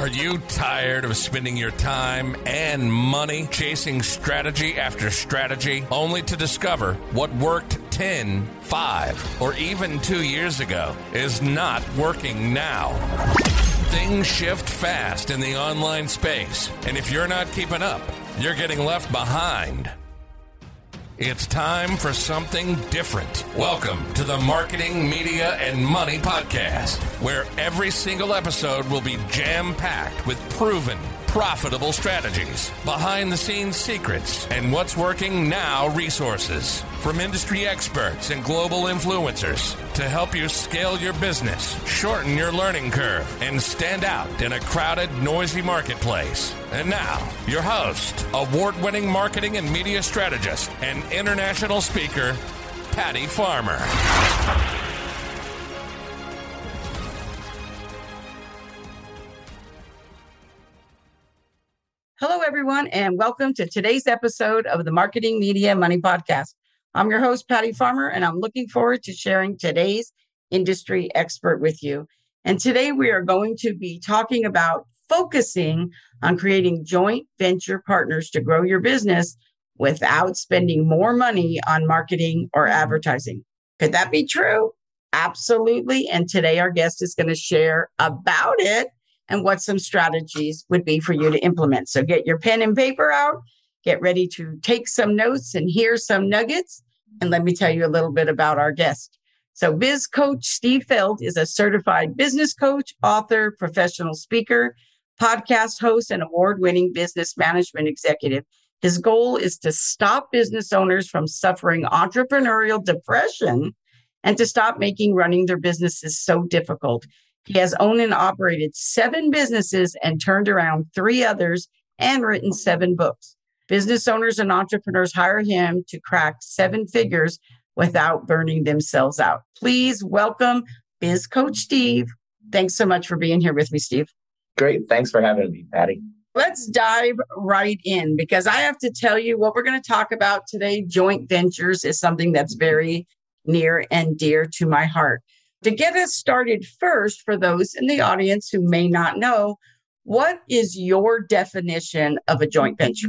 Are you tired of spending your time and money chasing strategy after strategy only to discover what worked 10, 5, or even 2 years ago is not working now? Things shift fast in the online space, and if you're not keeping up, you're getting left behind. It's time for something different. Welcome to the Marketing, Media, and Money Podcast, where every single episode will be jam packed with proven, profitable strategies, behind the scenes secrets, and what's working now resources from industry experts and global influencers to help you scale your business, shorten your learning curve, and stand out in a crowded, noisy marketplace. And now, your host, award winning marketing and media strategist, and international speaker, Patty Farmer. Hello, everyone, and welcome to today's episode of the Marketing Media Money Podcast. I'm your host, Patty Farmer, and I'm looking forward to sharing today's industry expert with you. And today we are going to be talking about focusing on creating joint venture partners to grow your business without spending more money on marketing or advertising. Could that be true? Absolutely. And today our guest is going to share about it and what some strategies would be for you to implement. So get your pen and paper out, get ready to take some notes and hear some nuggets. And let me tell you a little bit about our guest. So, Biz Coach Steve Feld is a certified business coach, author, professional speaker, podcast host, and award winning business management executive. His goal is to stop business owners from suffering entrepreneurial depression and to stop making running their businesses so difficult. He has owned and operated seven businesses and turned around three others and written seven books. Business owners and entrepreneurs hire him to crack seven figures without burning themselves out. Please welcome Biz Coach Steve. Thanks so much for being here with me, Steve. Great. Thanks for having me, Patty. Let's dive right in because I have to tell you what we're going to talk about today. Joint ventures is something that's very near and dear to my heart. To get us started first, for those in the audience who may not know, what is your definition of a joint venture?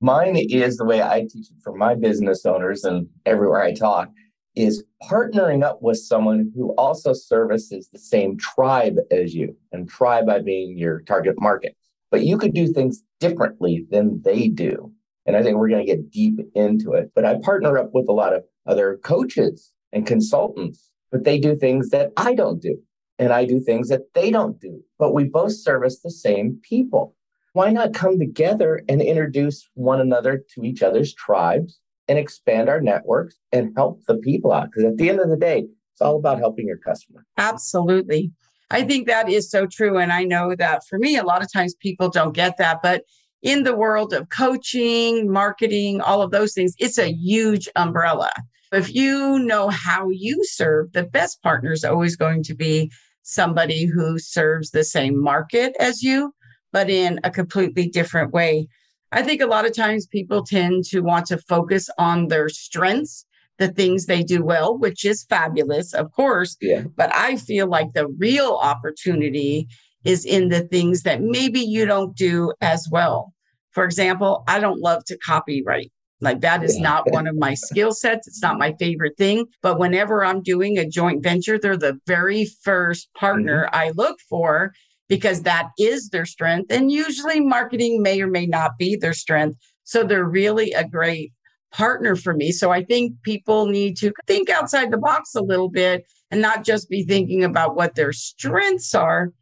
Mine is the way I teach it for my business owners and everywhere I talk is partnering up with someone who also services the same tribe as you. And tribe, I mean your target market. But you could do things differently than they do. And I think we're going to get deep into it. But I partner up with a lot of other coaches and consultants but they do things that I don't do. And I do things that they don't do. But we both service the same people. Why not come together and introduce one another to each other's tribes and expand our networks and help the people out? Because at the end of the day, it's all about helping your customer. Absolutely. I think that is so true. And I know that for me, a lot of times people don't get that. But in the world of coaching, marketing, all of those things, it's a huge umbrella. If you know how you serve, the best partner is always going to be somebody who serves the same market as you, but in a completely different way. I think a lot of times people tend to want to focus on their strengths, the things they do well, which is fabulous, of course. Yeah. But I feel like the real opportunity is in the things that maybe you don't do as well. For example, I don't love to copywrite. Like that is not one of my skill sets. It's not my favorite thing. But whenever I'm doing a joint venture, they're the very first partner mm-hmm. I look for because that is their strength. And usually marketing may or may not be their strength. So they're really a great partner for me. So I think people need to think outside the box a little bit and not just be thinking about what their strengths are,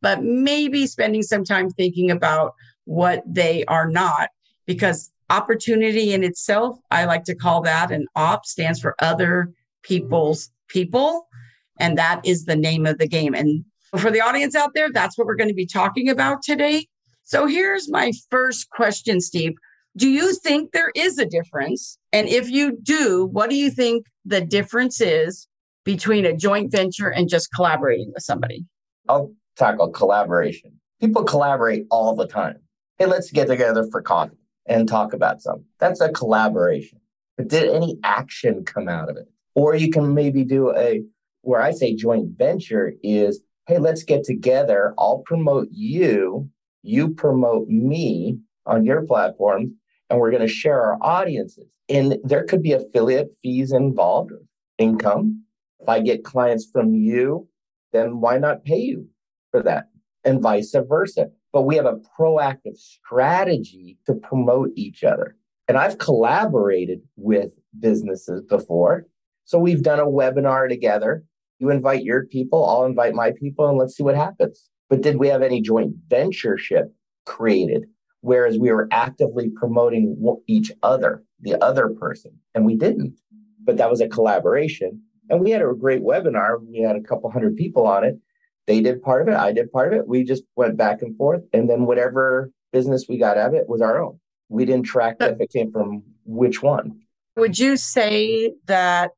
but maybe spending some time thinking about what they are not. Because opportunity in itself, I like to call that an op stands for other people's people. And that is the name of the game. And for the audience out there, that's what we're going to be talking about today. So here's my first question, Steve. Do you think there is a difference? And if you do, what do you think the difference is between a joint venture and just collaborating with somebody? I'll tackle collaboration. People collaborate all the time. Hey, let's get together for coffee and talk about something. That's a collaboration. But did any action come out of it? Or you can maybe do a, where I say joint venture is hey, let's get together. I'll promote you, you promote me on your platforms, and we're going to share our audiences. And there could be affiliate fees involved, income. If I get clients from you, then why not pay you for that? And vice versa. But we have a proactive strategy to promote each other. And I've collaborated with businesses before. So we've done a webinar together. You invite your people, I'll invite my people, and let's see what happens. But did we have any joint ventureship created? Whereas we were actively promoting each other, the other person, and we didn't. But that was a collaboration. And we had a great webinar. We had a couple hundred people on it. They did part of it. I did part of it. We just went back and forth. And then whatever business we got out of it was our own. We didn't track if it came from which one. Would you say that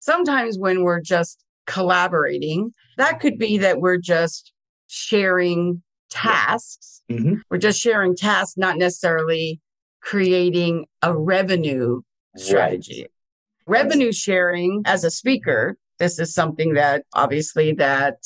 sometimes when we're just collaborating, that could be that we're just sharing tasks. Mm-hmm. We're just sharing tasks, not necessarily creating a revenue strategy. Right. Revenue sharing as a speaker, this is something that obviously that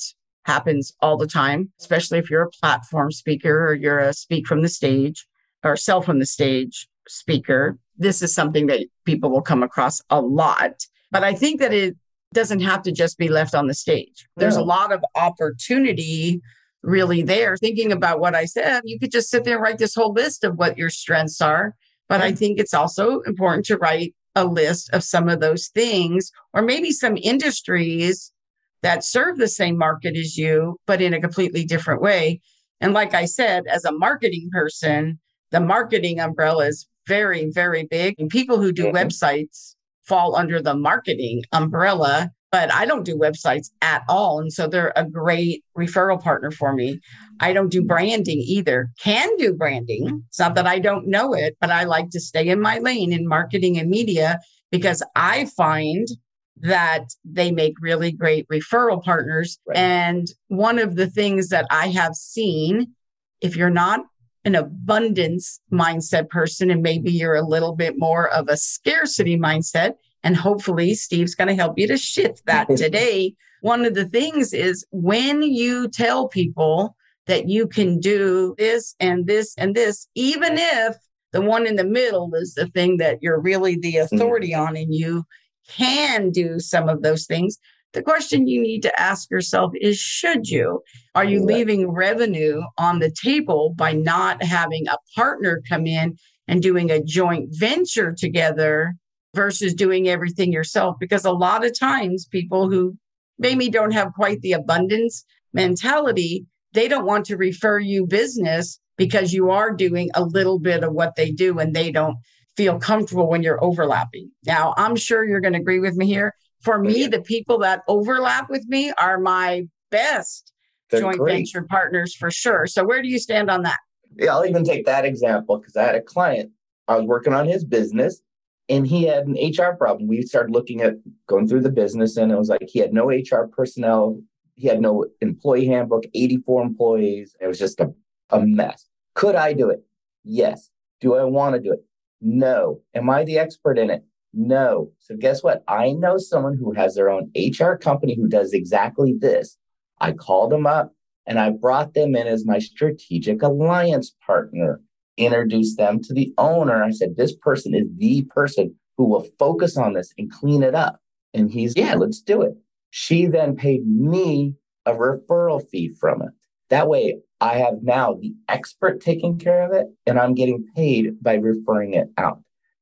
happens all the time, especially if you're a platform speaker or you're a speak from the stage or sell from the stage speaker. This is something that people will come across a lot. But I think that it doesn't have to just be left on the stage. There's a lot of opportunity really there. Thinking about what I said, you could just sit there and write this whole list of what your strengths are. But I think it's also important to write a list of some of those things, or maybe some industries that serve the same market as you, but in a completely different way. And like I said, as a marketing person, the marketing umbrella is very, very big. And people who do mm-hmm. websites fall under the marketing umbrella, but I don't do websites at all. And so they're a great referral partner for me. I don't do branding either. Can do branding. It's not that I don't know it, but I like to stay in my lane in marketing and media because I find that they make really great referral partners. Right. And one of the things that I have seen, if you're not an abundance mindset person and maybe you're a little bit more of a scarcity mindset, and hopefully Steve's going to help you to shift that today. One of the things is when you tell people that you can do this and this and this, even if the one in the middle is the thing that you're really the mm. authority mm. on and you can do some of those things. The question you need to ask yourself is should you? Are you leaving revenue on the table by not having a partner come in and doing a joint venture together versus doing everything yourself? Because a lot of times people who maybe don't have quite the abundance mentality, they don't want to refer you business because you are doing a little bit of what they do and they don't feel comfortable when you're overlapping. Now, I'm sure you're going to agree with me here. For me, yeah. the people that overlap with me are my best They're joint great. venture partners for sure. So, where do you stand on that? Yeah, I'll even take that example because I had a client. I was working on his business and he had an HR problem. We started looking at going through the business and it was like he had no HR personnel. He had no employee handbook, 84 employees. It was just a, a mess. Could I do it? Yes. Do I want to do it? No. Am I the expert in it? No. So guess what? I know someone who has their own HR company who does exactly this. I called them up and I brought them in as my strategic alliance partner, introduced them to the owner. I said, this person is the person who will focus on this and clean it up. And he's, yeah, let's do it. She then paid me a referral fee from it. That way I have now the expert taking care of it and I'm getting paid by referring it out.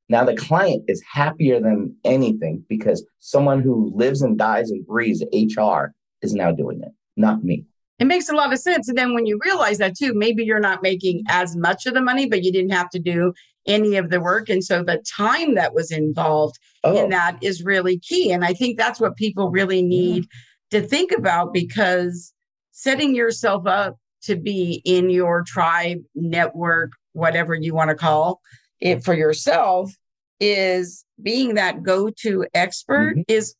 Now the client is happier than anything because someone who lives and dies and breathes HR is now doing it, not me. It makes a lot of sense. And then when you realize that too, maybe you're not making as much of the money, but you didn't have to do any of the work. And so the time that was involved oh. in that is really key. And I think that's what people really need yeah. to think about because setting yourself up to be in your tribe, network, whatever you want to call it for yourself, is being that go to expert mm-hmm. is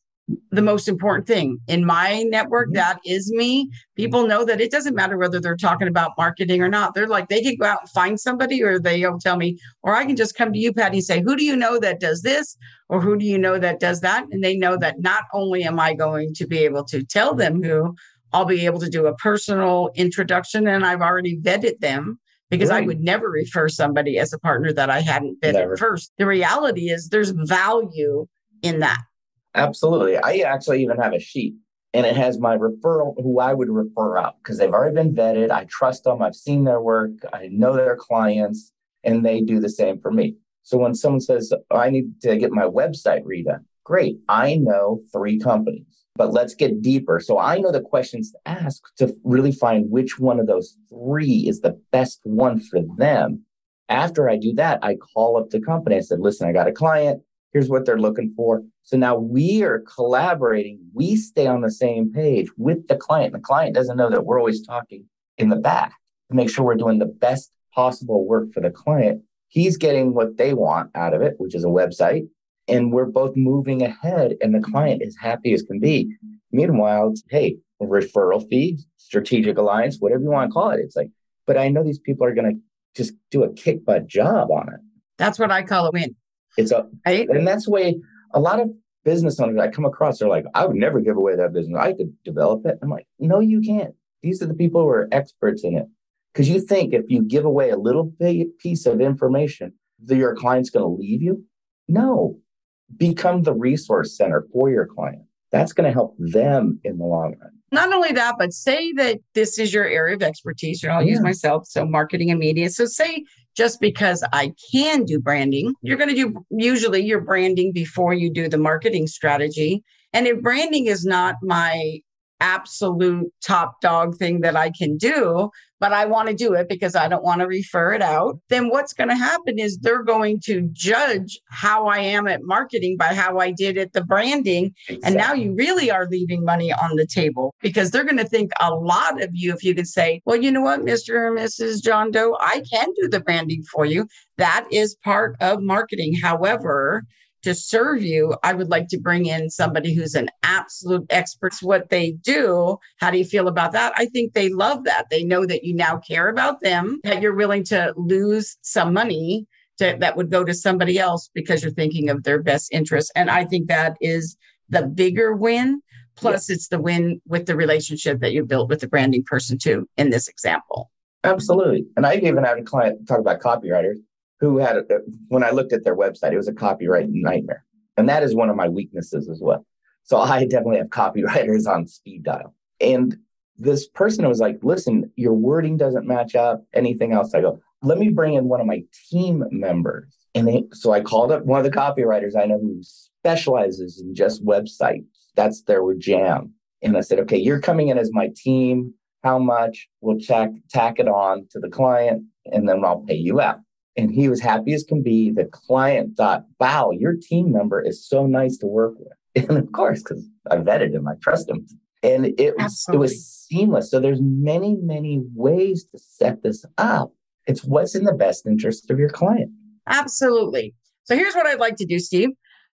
the most important thing. In my network mm-hmm. that is me. People know that it doesn't matter whether they're talking about marketing or not. They're like they can go out and find somebody or they'll tell me or i can just come to you patty and say who do you know that does this? Or who do you know that does that? And they know that not only am i going to be able to tell them who I'll be able to do a personal introduction and I've already vetted them because right. I would never refer somebody as a partner that I hadn't vetted never. first. The reality is there's value in that. Absolutely. I actually even have a sheet and it has my referral who I would refer out because they've already been vetted. I trust them. I've seen their work. I know their clients and they do the same for me. So when someone says, oh, I need to get my website redone, great. I know three companies, but let's get deeper. So I know the questions to ask to really find which one of those three is the best one for them. After I do that, I call up the company. I said, listen, I got a client. Here's what they're looking for. So now we are collaborating. We stay on the same page with the client. The client doesn't know that we're always talking in the back to make sure we're doing the best possible work for the client. He's getting what they want out of it, which is a website. And we're both moving ahead, and the client is happy as can be. Meanwhile, it's hey, referral fee, strategic alliance, whatever you want to call it. It's like, but I know these people are going to just do a kick butt job on it. That's what I call a win. It's a right? and that's the way a lot of business owners I come across are like, I would never give away that business. I could develop it. I'm like, no, you can't. These are the people who are experts in it. Because you think if you give away a little piece of information, that your client's going to leave you. No, become the resource center for your client. That's going to help them in the long run. Not only that, but say that this is your area of expertise. Know, I'll yeah. use myself. So marketing and media. So say just because I can do branding, you're going to do usually your branding before you do the marketing strategy. And if branding is not my absolute top dog thing that I can do, but I want to do it because I don't want to refer it out, then what's going to happen is they're going to judge how I am at marketing by how I did at the branding. Exactly. And now you really are leaving money on the table because they're going to think a lot of you if you could say, well, you know what, Mr. or Mrs. John Doe, I can do the branding for you. That is part of marketing. However, to serve you, I would like to bring in somebody who's an absolute expert what they do. How do you feel about that? I think they love that. They know that you now care about them, that you're willing to lose some money to, that would go to somebody else because you're thinking of their best interest. And I think that is the bigger win. Plus, yes. it's the win with the relationship that you built with the branding person, too, in this example. Absolutely. And I've even had a client talk about copywriters who had, a, uh, when I looked at their website, it was a copyright nightmare. And that is one of my weaknesses as well. So I definitely have copywriters on speed dial. And this person was like, listen, your wording doesn't match up, anything else. I go, let me bring in one of my team members. And they, so I called up one of the copywriters I know who specializes in just websites. That's their jam. And I said, okay, you're coming in as my team. How much? We'll check, tack it on to the client, and then I'll pay you out and he was happy as can be. The client thought, wow, your team member is so nice to work with. And of course, because I vetted him, I trust him. And it was it was seamless. So there's many, many ways to set this up. It's what's in the best interest of your client. Absolutely. So here's what I'd like to do, Steve.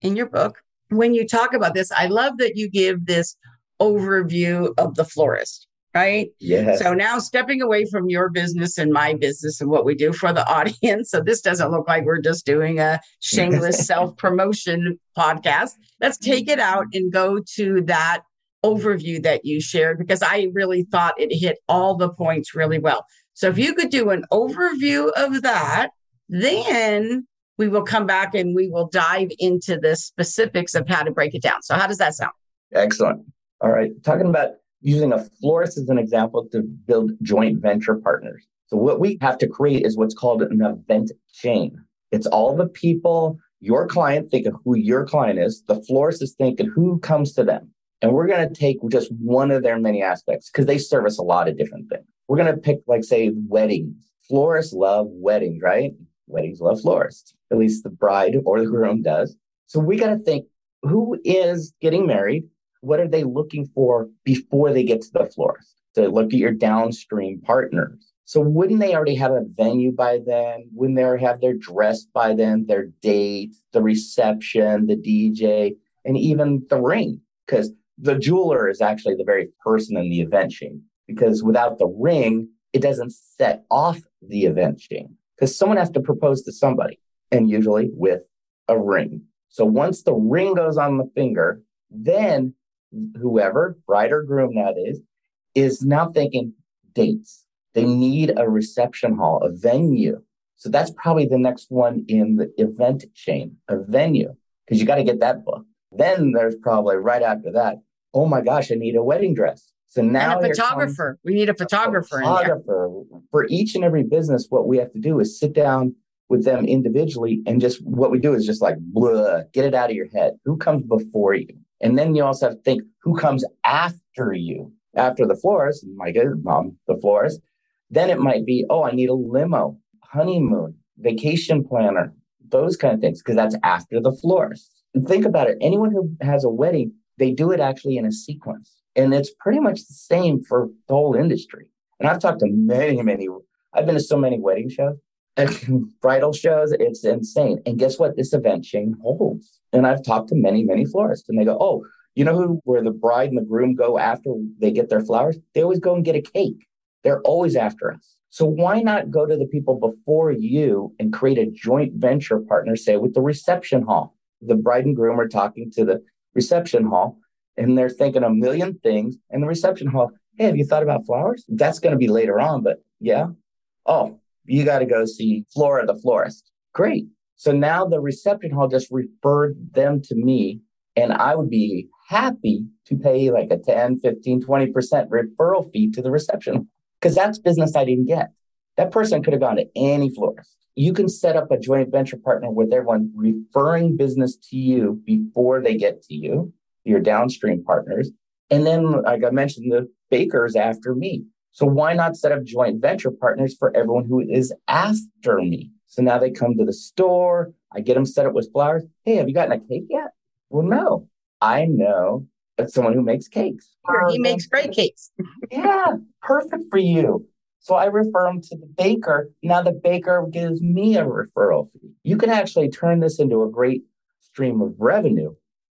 In your book, when you talk about this, I love that you give this overview of the florist right? Yes. So now stepping away from your business and my business and what we do for the audience. So this doesn't look like we're just doing a shameless self promotion podcast. Let's take it out and go to that overview that you shared because I really thought it hit all the points really well. So if you could do an overview of that, then we will come back and we will dive into the specifics of how to break it down. So how does that sound? Excellent. All right. Talking about using a florist as an example to build joint venture partners. So what we have to create is what's called an event chain. It's all the people, your client think of who your client is. The florist is thinking who comes to them. And we're going to take just one of their many aspects because they service a lot of different things. We're going to pick, like, say, weddings. Florists love weddings, right? Weddings love florists. At least the bride or the groom does. So we got to think who is getting married what are they looking for before they get to the florist? To look at your downstream partners. So wouldn't they already have a venue by then? Wouldn't they already have their dress by then, their date, the reception, the DJ, and even the ring? Because the jeweler is actually the very person in the event chain. Because without the ring, it doesn't set off the event chain. Because someone has to propose to somebody, and usually with a ring. So once the ring goes on the finger, then whoever, bride or groom that is, is now thinking dates. They need a reception hall, a venue. So that's probably the next one in the event chain, a venue, because you got to get that booked. Then there's probably right after that, oh my gosh, I need a wedding dress. So now and a photographer. We need a photographer. A photographer. For each and every business, what we have to do is sit down with them individually and just what we do is just like blah, get it out of your head. Who comes before you? And then you also have to think who comes after you, after the florist, my good mom, the florist. Then it might be, oh, I need a limo, honeymoon, vacation planner, those kind of things, because that's after the florist. And think about it. Anyone who has a wedding, they do it actually in a sequence. And it's pretty much the same for the whole industry. And I've talked to many, many, I've been to so many wedding shows bridal shows. It's insane. And guess what? This event chain holds. And I've talked to many, many florists and they go, oh, you know who, where the bride and the groom go after they get their flowers? They always go and get a cake. They're always after us. So why not go to the people before you and create a joint venture partner, say with the reception hall? The bride and groom are talking to the reception hall and they're thinking a million things. And the reception hall, hey, have you thought about flowers? That's going to be later on, but yeah. Oh, you got to go see Flora the florist. Great. So now the reception hall just referred them to me, and I would be happy to pay like a 10, 15, 20% referral fee to the reception because that's business I didn't get. That person could have gone to any florist. You can set up a joint venture partner with everyone referring business to you before they get to you your downstream partners. And then, like I mentioned, the bakers after me. So why not set up joint venture partners for everyone who is after me? So now they come to the store. I get them set up with flowers. Hey, have you gotten a cake yet? Well, no. I know that's someone who makes cakes. He makes great cakes. yeah, perfect for you. So I refer them to the baker. Now the baker gives me a referral fee. You can actually turn this into a great stream of revenue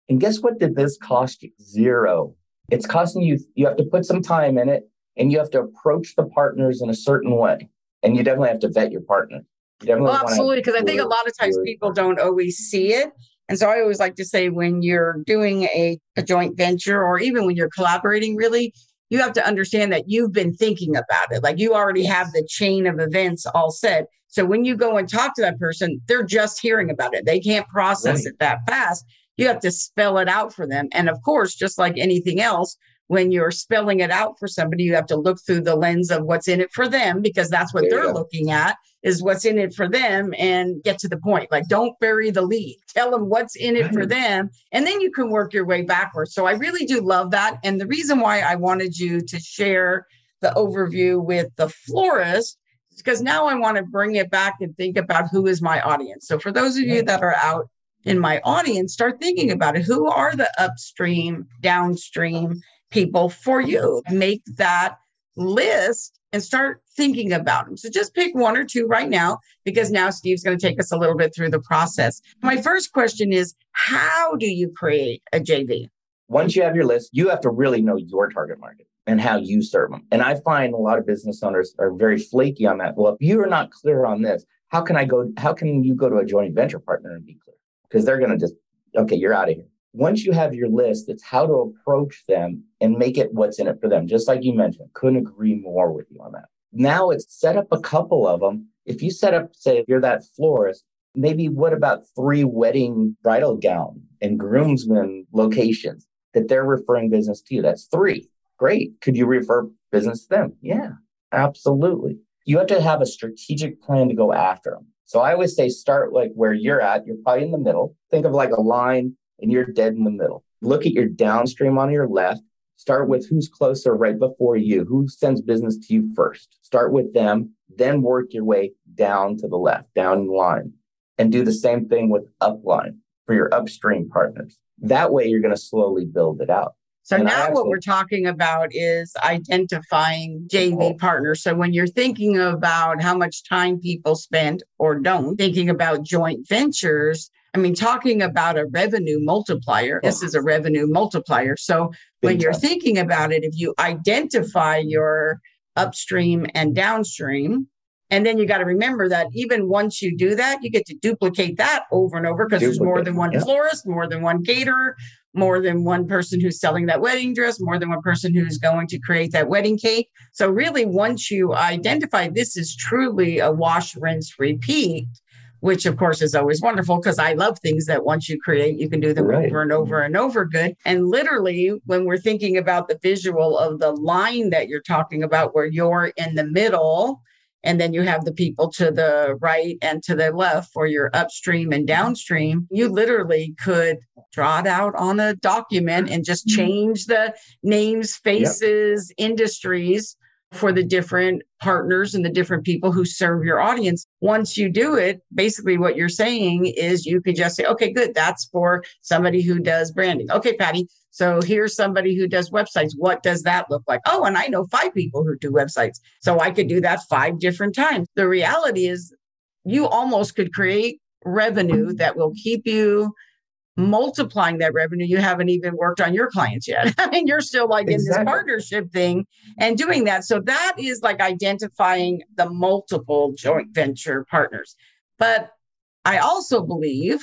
and guess what did this cost you? Zero. It's costing you, you have to put some time in it and you have to approach the partners in a certain way. And you definitely have to vet your partner. You well, absolutely. Because I think a lot of times people don't always see it. And so I always like to say when you're doing a, a joint venture or even when you're collaborating, really, you have to understand that you've been thinking about it. Like you already have the chain of events all set. So when you go and talk to that person, they're just hearing about it. They can't process right. it that fast you have to spell it out for them. And of course, just like anything else, when you're spelling it out for somebody, you have to look through the lens of what's in it for them because that's what there they're looking at is what's in it for them and get to the point. Like, don't bury the lead. Tell them what's in it for mm-hmm. them. And then you can work your way backwards. So I really do love that. And the reason why I wanted you to share the overview with the florist is because now I want to bring it back and think about who is my audience. So for those of you that are out in my audience, start thinking about it. Who are the upstream, downstream people for you? Make that list and start thinking about them. So just pick one or two right now, because now Steve's going to take us a little bit through the process. My first question is How do you create a JV? Once you have your list, you have to really know your target market and how you serve them. And I find a lot of business owners are very flaky on that. Well, if you are not clear on this, how can I go? How can you go to a joint venture partner and be clear? because they're going to just, okay, you're out of here. Once you have your list, it's how to approach them and make it what's in it for them. Just like you mentioned, couldn't agree more with you on that. Now it's set up a couple of them. If you set up, say, if you're that florist, maybe what about three wedding bridal gown and groomsmen locations that they're referring business to you? That's three. Great. Could you refer business to them? Yeah, absolutely. You have to have a strategic plan to go after them. So I always say start like where you're at. You're probably in the middle. Think of like a line and you're dead in the middle. Look at your downstream on your left. Start with who's closer right before you. Who sends business to you first? Start with them, then work your way down to the left, down in line. And do the same thing with upline for your upstream partners. That way you're going to slowly build it out. So and now actually, what we're talking about is identifying JV partners. So when you're thinking about how much time people spend or don't thinking about joint ventures, I mean, talking about a revenue multiplier, this is a revenue multiplier. So when you're thinking about it, if you identify your upstream and downstream, and then you got to remember that even once you do that, you get to duplicate that over and over because there's more than one yeah. florist, more than one caterer, more than one person who's selling that wedding dress, more than one person who's going to create that wedding cake. So, really, once you identify this is truly a wash, rinse, repeat, which of course is always wonderful because I love things that once you create, you can do them right. over and over and over good. And literally, when we're thinking about the visual of the line that you're talking about, where you're in the middle, and then you have the people to the right and to the left for your upstream and downstream, you literally could draw it out on a document and just mm-hmm. change the names, faces, yep. industries for the different partners and the different people who serve your audience. Once you do it, basically what you're saying is you could just say, okay, good, that's for somebody who does branding. Okay, Patty. So here's somebody who does websites. What does that look like? Oh, and I know five people who do websites. So I could do that five different times. The reality is you almost could create revenue that will keep you multiplying that revenue, you haven't even worked on your clients yet. I mean, you're still like exactly. in this partnership thing and doing that. So that is like identifying the multiple joint venture partners. But I also believe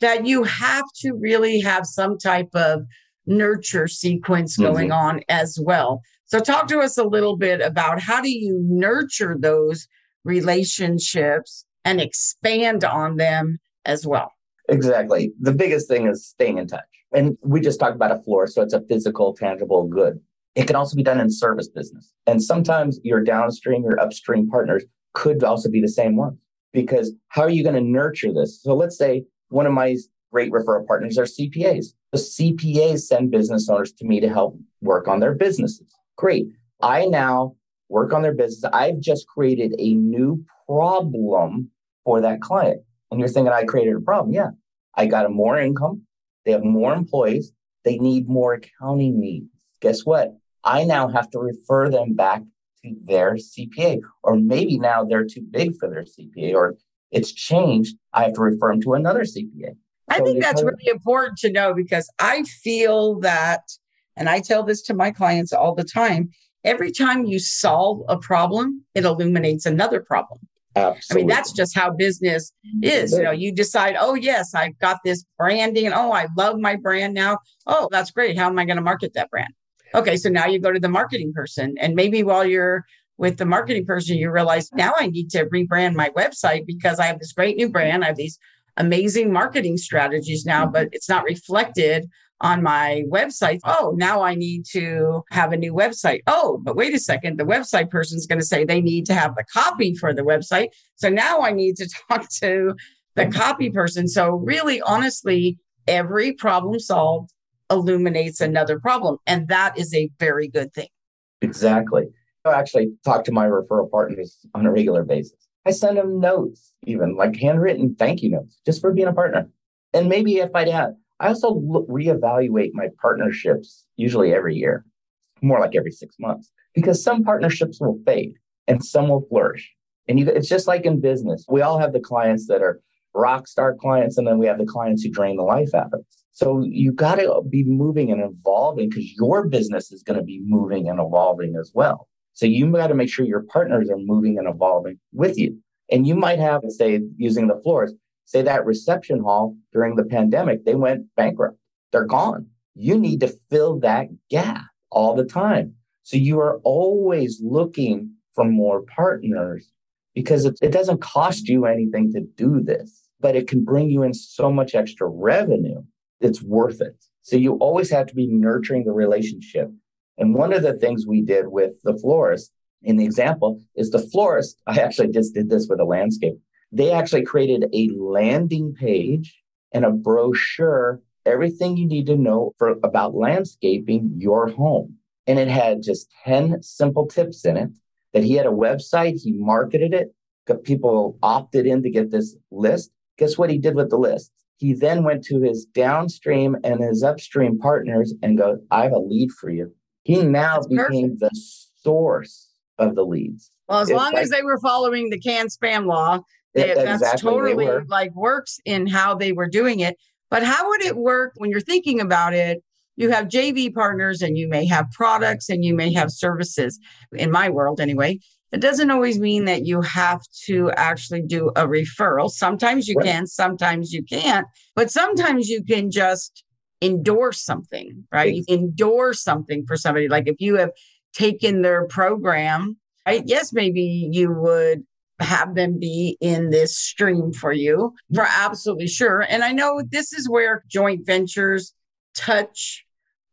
that you have to really have some type of nurture sequence going mm-hmm. on as well. So talk to us a little bit about how do you nurture those relationships and expand on them as well? Exactly. The biggest thing is staying in touch. And we just talked about a floor, so it's a physical, tangible good. It can also be done in service business. And sometimes your downstream, your upstream partners could also be the same ones. Because how are you going to nurture this? So let's say one of my great referral partners are CPAs. The CPAs send business owners to me to help work on their businesses. Great. I now work on their business. I've just created a new problem for that client. And you're thinking, I created a problem. Yeah. I got a more income. They have more employees. They need more accounting needs. Guess what? I now have to refer them back to their CPA, or maybe now they're too big for their CPA, or it's changed. I have to refer them to another CPA. I so think that's really important to know because I feel that, and I tell this to my clients all the time every time you solve a problem, it illuminates another problem. Absolutely. I mean, that's just how business mm-hmm. is. You know, you decide, oh, yes, I've got this branding and oh, I love my brand now. Oh, that's great. How am I going to market that brand? Okay, so now you go to the marketing person. And maybe while you're with the marketing person, you realize now I need to rebrand my website because I have this great new brand. I have these amazing marketing strategies now, mm-hmm. but it's not reflected on my website. Oh, now I need to have a new website. Oh, but wait a second. The website person is going to say they need to have the copy for the website. So now I need to talk to the copy person. So, really, honestly, every problem solved illuminates another problem. And that is a very good thing. Exactly. I actually talk to my referral partners on a regular basis. I send them notes, even like handwritten thank you notes, just for being a partner. And maybe if I'd had I also reevaluate my partnerships usually every year, more like every six months, because some partnerships will fade and some will flourish. And you, it's just like in business. We all have the clients that are rock star clients, and then we have the clients who drain the life out of us. So you got to be moving and evolving because your business is going to be moving and evolving as well. So you got to make sure your partners are moving and evolving with you. And you might have, say, using the floors, say that reception hall during the pandemic, they went bankrupt. They're gone. You need to fill that gap all the time. So you are always looking for more partners because it, it doesn't cost you anything to do this, but it can bring you in so much extra revenue. It's worth it. So you always have to be nurturing the relationship. And one of the things we did with the florist in the example is the florist. I actually just did this with a landscape they actually created a landing page and a brochure, everything you need to know for about landscaping your home. And it had just 10 simple tips in it that he had a website, he marketed it, got people opted in to get this list. Guess what he did with the list? He then went to his downstream and his upstream partners and go, I have a lead for you. He now That's became perfect. the source of the leads. Well, as it's long like, as they were following the CAN-SPAM law, they, exactly that's totally like works in how they were doing it. But how would it work when you're thinking about it? You have JV partners and you may have products and you may have services. In my world, anyway, it doesn't always mean that you have to actually do a referral. Sometimes you right. can, sometimes you can't, but sometimes you can just endorse something, right? You endorse something for somebody. Like if you have taken their program, right? Yes, maybe you would have them be in this stream for you for absolutely sure. And I know this is where joint ventures touch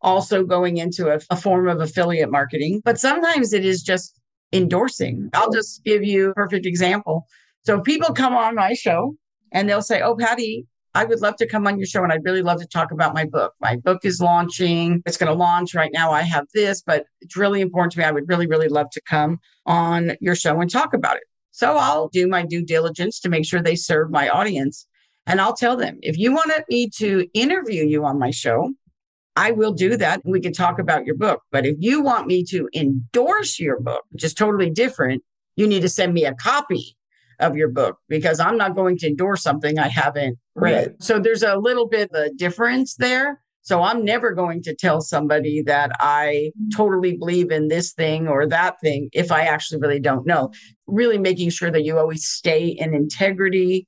also going into a, a form of affiliate marketing, but sometimes it is just endorsing. I'll just give you a perfect example. So people come on my show and they'll say, Oh, Patty, I would love to come on your show and I'd really love to talk about my book. My book is launching. It's going to launch right now. I have this, but it's really important to me. I would really, really love to come on your show and talk about it. So I'll do my due diligence to make sure they serve my audience. And I'll tell them if you wanted me to interview you on my show, I will do that. We can talk about your book. But if you want me to endorse your book, which is totally different, you need to send me a copy of your book because I'm not going to endorse something I haven't read. Right. So there's a little bit of a difference there. So I'm never going to tell somebody that I totally believe in this thing or that thing if I actually really don't know. Really making sure that you always stay in integrity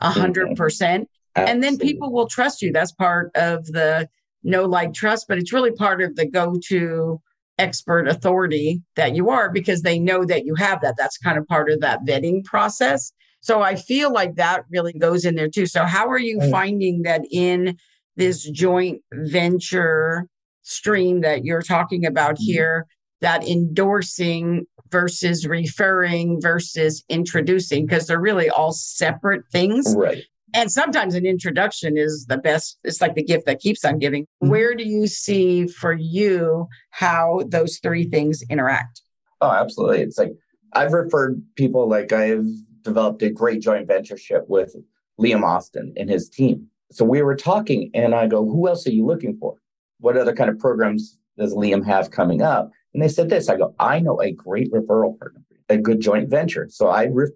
a hundred mm-hmm. percent. And then people will trust you. That's part of the no like trust, but it's really part of the go-to expert authority that you are because they know that you have that. That's kind of part of that vetting process. So I feel like that really goes in there too. So how are you finding that in this joint venture stream that you're talking about mm-hmm. here, that endorsing versus referring versus introducing, because they're really all separate things. Right. And sometimes an introduction is the best. It's like the gift that keeps on giving. Mm-hmm. Where do you see for you how those three things interact? Oh, absolutely. It's like I've referred people like I've developed a great joint ventureship with Liam Austin and his team. So we were talking, and I go, Who else are you looking for? What other kind of programs does Liam have coming up? And they said this I go, I know a great referral partner, a good joint venture. So I re-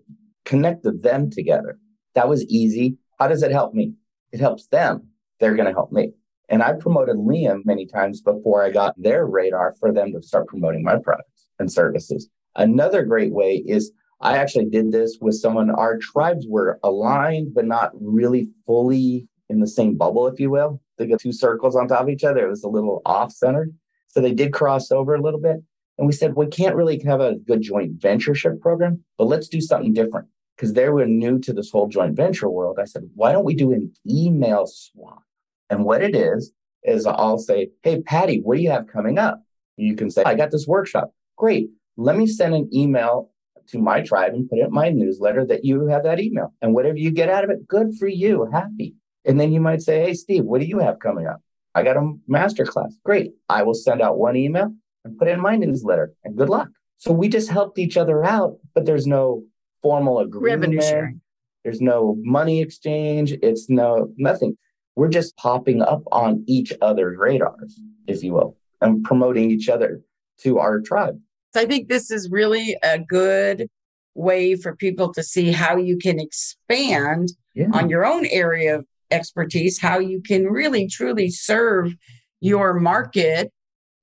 connected them together. That was easy. How does it help me? It helps them. They're going to help me. And I promoted Liam many times before I got their radar for them to start promoting my products and services. Another great way is I actually did this with someone, our tribes were aligned, but not really fully in the same bubble, if you will. They got two circles on top of each other. It was a little off centered. So they did cross over a little bit. And we said, we can't really have a good joint ventureship program, but let's do something different. Because they were new to this whole joint venture world. I said, why don't we do an email swap? And what it is, is I'll say, hey, Patty, what do you have coming up? You can say, I got this workshop. Great. Let me send an email to my tribe and put it in my newsletter that you have that email. And whatever you get out of it, good for you. Happy. And then you might say, Hey, Steve, what do you have coming up? I got a master class. Great. I will send out one email and put it in my newsletter and good luck. So we just helped each other out, but there's no formal agreement. Revenue sharing. There's no money exchange. It's no nothing. We're just popping up on each other's radars, if you will, and promoting each other to our tribe. So I think this is really a good way for people to see how you can expand yeah. on your own area of expertise, how you can really truly serve your market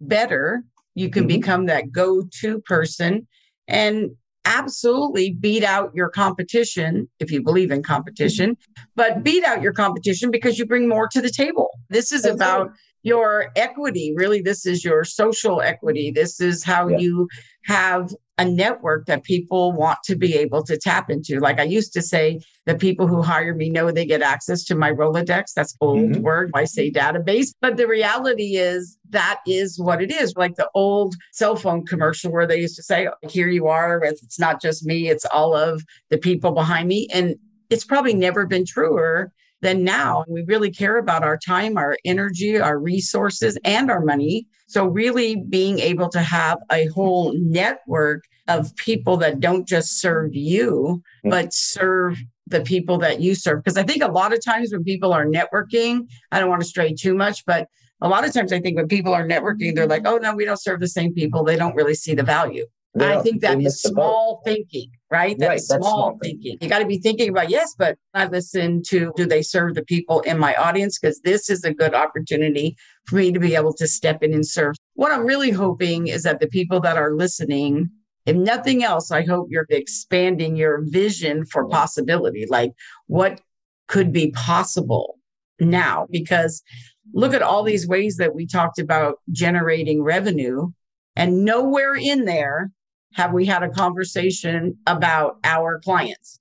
better. You can mm-hmm. become that go to person and absolutely beat out your competition if you believe in competition, but beat out your competition because you bring more to the table. This is That's about your equity. Really, this is your social equity. This is how yeah. you have a network that people want to be able to tap into. Like I used to say, the people who hire me know they get access to my Rolodex. That's old mm-hmm. word. I say database. But the reality is that is what it is. Like the old cell phone commercial where they used to say, here you are. It's not just me, it's all of the people behind me. And it's probably never been truer than now. We really care about our time, our energy, our resources, and our money. So, really being able to have a whole network of people that don't just serve you, mm. but serve the people that you serve. Because I think a lot of times when people are networking, I don't want to stray too much, but a lot of times I think when people are networking, they're like, oh, no, we don't serve the same people. They don't really see the value. I think that is small thinking, right? That's, right, is small, small thinking. You got to be thinking about, yes, but I listen to do they serve the people in my audience? Because this is a good opportunity for me to be able to step in and serve. What I'm really hoping is that the people that are listening, if nothing else, I hope you're expanding your vision for possibility, like what could be possible now because look at all these ways that we talked about generating revenue. And nowhere in there have we had a conversation about our clients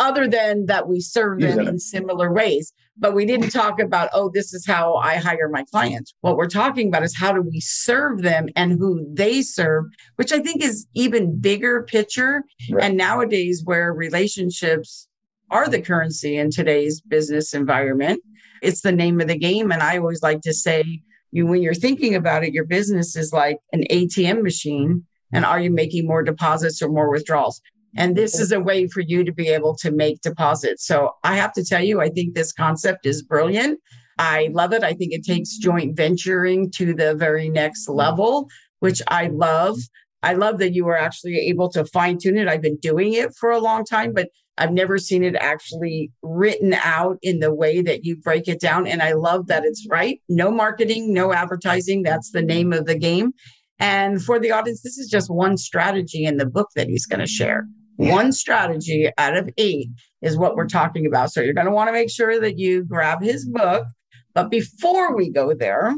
other than that we serve them in similar ways. But we didn't talk about, oh, this is how I hire my clients. What we're talking about is how do we serve them and who they serve, which I think is even bigger picture. Right. And nowadays, where relationships are the currency in today's business environment, it's the name of the game. And I always like to say, you when you're thinking about it, your business is like an ATM machine. And are you making more deposits or more withdrawals? And this is a way for you to be able to make deposits. So I have to tell you, I think this concept is brilliant. I love it. I think it takes joint venturing to the very next level, which I love. I love that you were actually able to fine tune it. I've been doing it for a long time, but I've never seen it actually written out in the way that you break it down. And I love that it's right. No marketing, no advertising. That's the name of the game. And for the audience, this is just one strategy in the book that he's going to share. One strategy out of eight is what we're talking about. So you're going to want to make sure that you grab his book. But before we go there,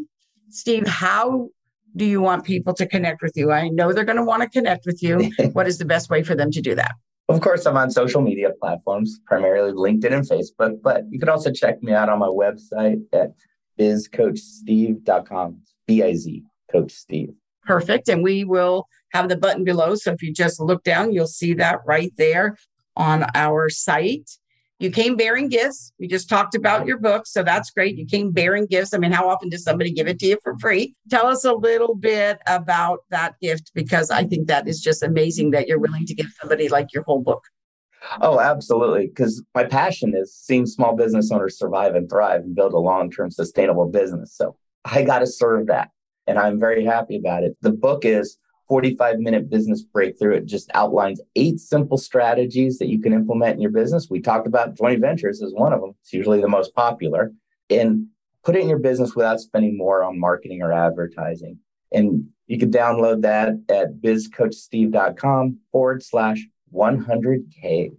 Steve, how do you want people to connect with you? I know they're going to want to connect with you. what is the best way for them to do that? Of course, I'm on social media platforms, primarily LinkedIn and Facebook, but you can also check me out on my website at bizcoachsteve.com. B I Z, Coach Steve. Perfect. And we will have the button below. So if you just look down, you'll see that right there on our site. You came bearing gifts. We just talked about your book. So that's great. You came bearing gifts. I mean, how often does somebody give it to you for free? Tell us a little bit about that gift because I think that is just amazing that you're willing to give somebody like your whole book. Oh, absolutely. Because my passion is seeing small business owners survive and thrive and build a long term sustainable business. So I got to serve that. And I'm very happy about it. The book is 45 minute business breakthrough. It just outlines eight simple strategies that you can implement in your business. We talked about joint ventures as one of them. It's usually the most popular. And put it in your business without spending more on marketing or advertising. And you can download that at bizcoachsteve.com forward slash 100K.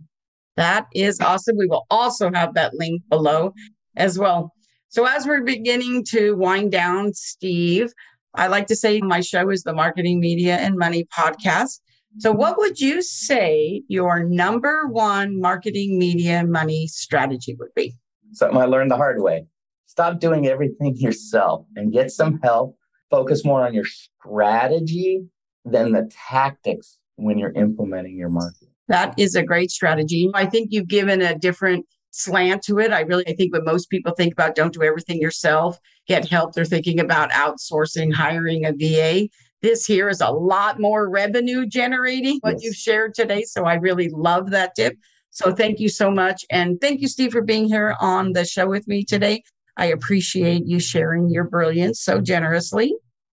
That is awesome. We will also have that link below as well. So, as we're beginning to wind down, Steve, I like to say my show is the Marketing, Media, and Money podcast. So, what would you say your number one marketing, media, and money strategy would be? Something I learned the hard way. Stop doing everything yourself and get some help. Focus more on your strategy than the tactics when you're implementing your marketing. That is a great strategy. I think you've given a different slant to it. I really I think when most people think about don't do everything yourself, get help, they're thinking about outsourcing, hiring a VA. This here is a lot more revenue generating what yes. you've shared today. So I really love that tip. So thank you so much. And thank you, Steve, for being here on the show with me today. I appreciate you sharing your brilliance so generously.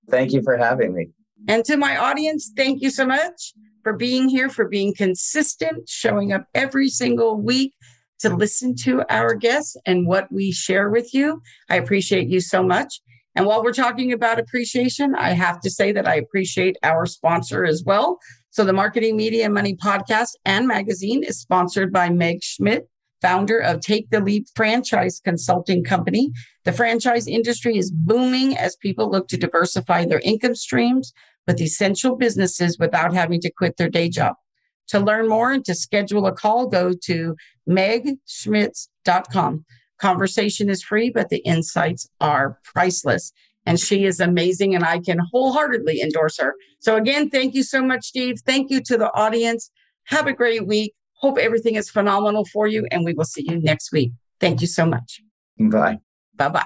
Thank you for having me. And to my audience, thank you so much for being here, for being consistent, showing up every single week to listen to our guests and what we share with you. I appreciate you so much. And while we're talking about appreciation, I have to say that I appreciate our sponsor as well. So the Marketing Media Money podcast and magazine is sponsored by Meg Schmitz, founder of Take the Leap franchise consulting company. The franchise industry is booming as people look to diversify their income streams with essential businesses without having to quit their day job. To learn more and to schedule a call, go to megschmitz.com. Conversation is free, but the insights are priceless. And she is amazing, and I can wholeheartedly endorse her. So, again, thank you so much, Steve. Thank you to the audience. Have a great week. Hope everything is phenomenal for you, and we will see you next week. Thank you so much. Bye. Bye bye.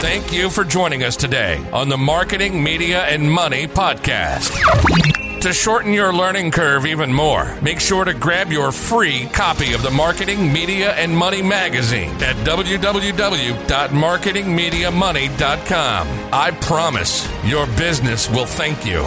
Thank you for joining us today on the Marketing, Media, and Money podcast. To shorten your learning curve even more, make sure to grab your free copy of the Marketing, Media, and Money magazine at www.marketingmediamoney.com. I promise your business will thank you.